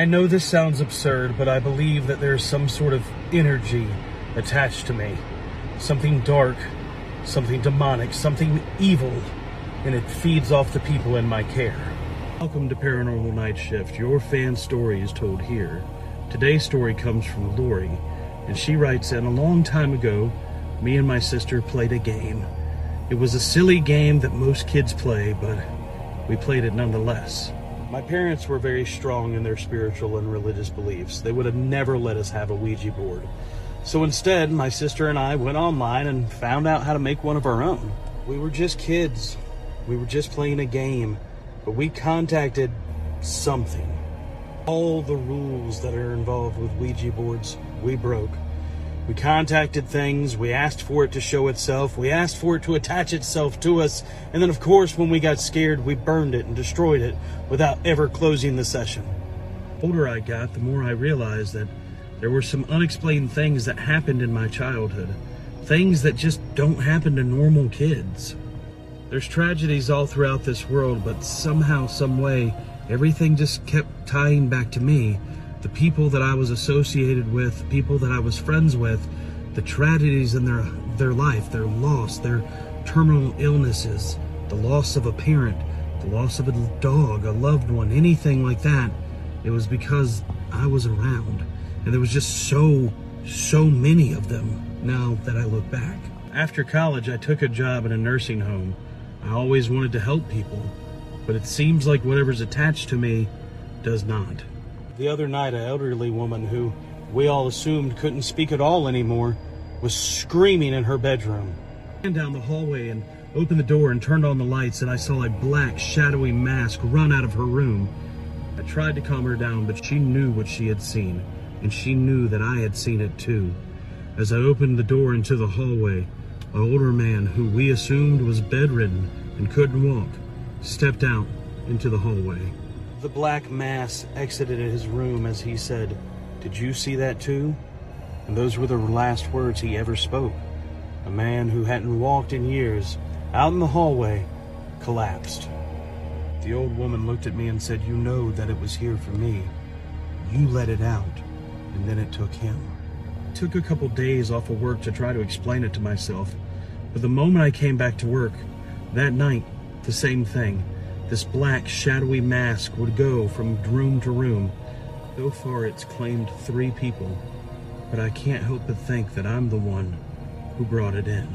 I know this sounds absurd, but I believe that there's some sort of energy attached to me. Something dark, something demonic, something evil, and it feeds off the people in my care. Welcome to Paranormal Night Shift. Your fan story is told here. Today's story comes from Laurie, and she writes in a long time ago, me and my sister played a game. It was a silly game that most kids play, but we played it nonetheless. My parents were very strong in their spiritual and religious beliefs. They would have never let us have a Ouija board. So instead, my sister and I went online and found out how to make one of our own. We were just kids. We were just playing a game, but we contacted something. All the rules that are involved with Ouija boards, we broke. We contacted things, we asked for it to show itself, we asked for it to attach itself to us, and then, of course, when we got scared, we burned it and destroyed it without ever closing the session. The older I got, the more I realized that there were some unexplained things that happened in my childhood. Things that just don't happen to normal kids. There's tragedies all throughout this world, but somehow, some way, everything just kept tying back to me. The people that I was associated with, people that I was friends with, the tragedies in their their life, their loss, their terminal illnesses, the loss of a parent, the loss of a dog, a loved one, anything like that. It was because I was around. And there was just so, so many of them now that I look back. After college, I took a job in a nursing home. I always wanted to help people, but it seems like whatever's attached to me does not. The other night, an elderly woman who we all assumed couldn't speak at all anymore was screaming in her bedroom. I ran down the hallway and opened the door and turned on the lights, and I saw a black, shadowy mask run out of her room. I tried to calm her down, but she knew what she had seen and she knew that I had seen it too. As I opened the door into the hallway, an older man who we assumed was bedridden and couldn't walk stepped out into the hallway. The black mass exited his room as he said, Did you see that too? And those were the last words he ever spoke. A man who hadn't walked in years, out in the hallway, collapsed. The old woman looked at me and said, You know that it was here for me. You let it out and then it took him. Took a couple days off of work to try to explain it to myself, but the moment I came back to work, that night, the same thing. This black, shadowy mask would go from room to room. So far, it's claimed three people, but I can't help but think that I'm the one who brought it in.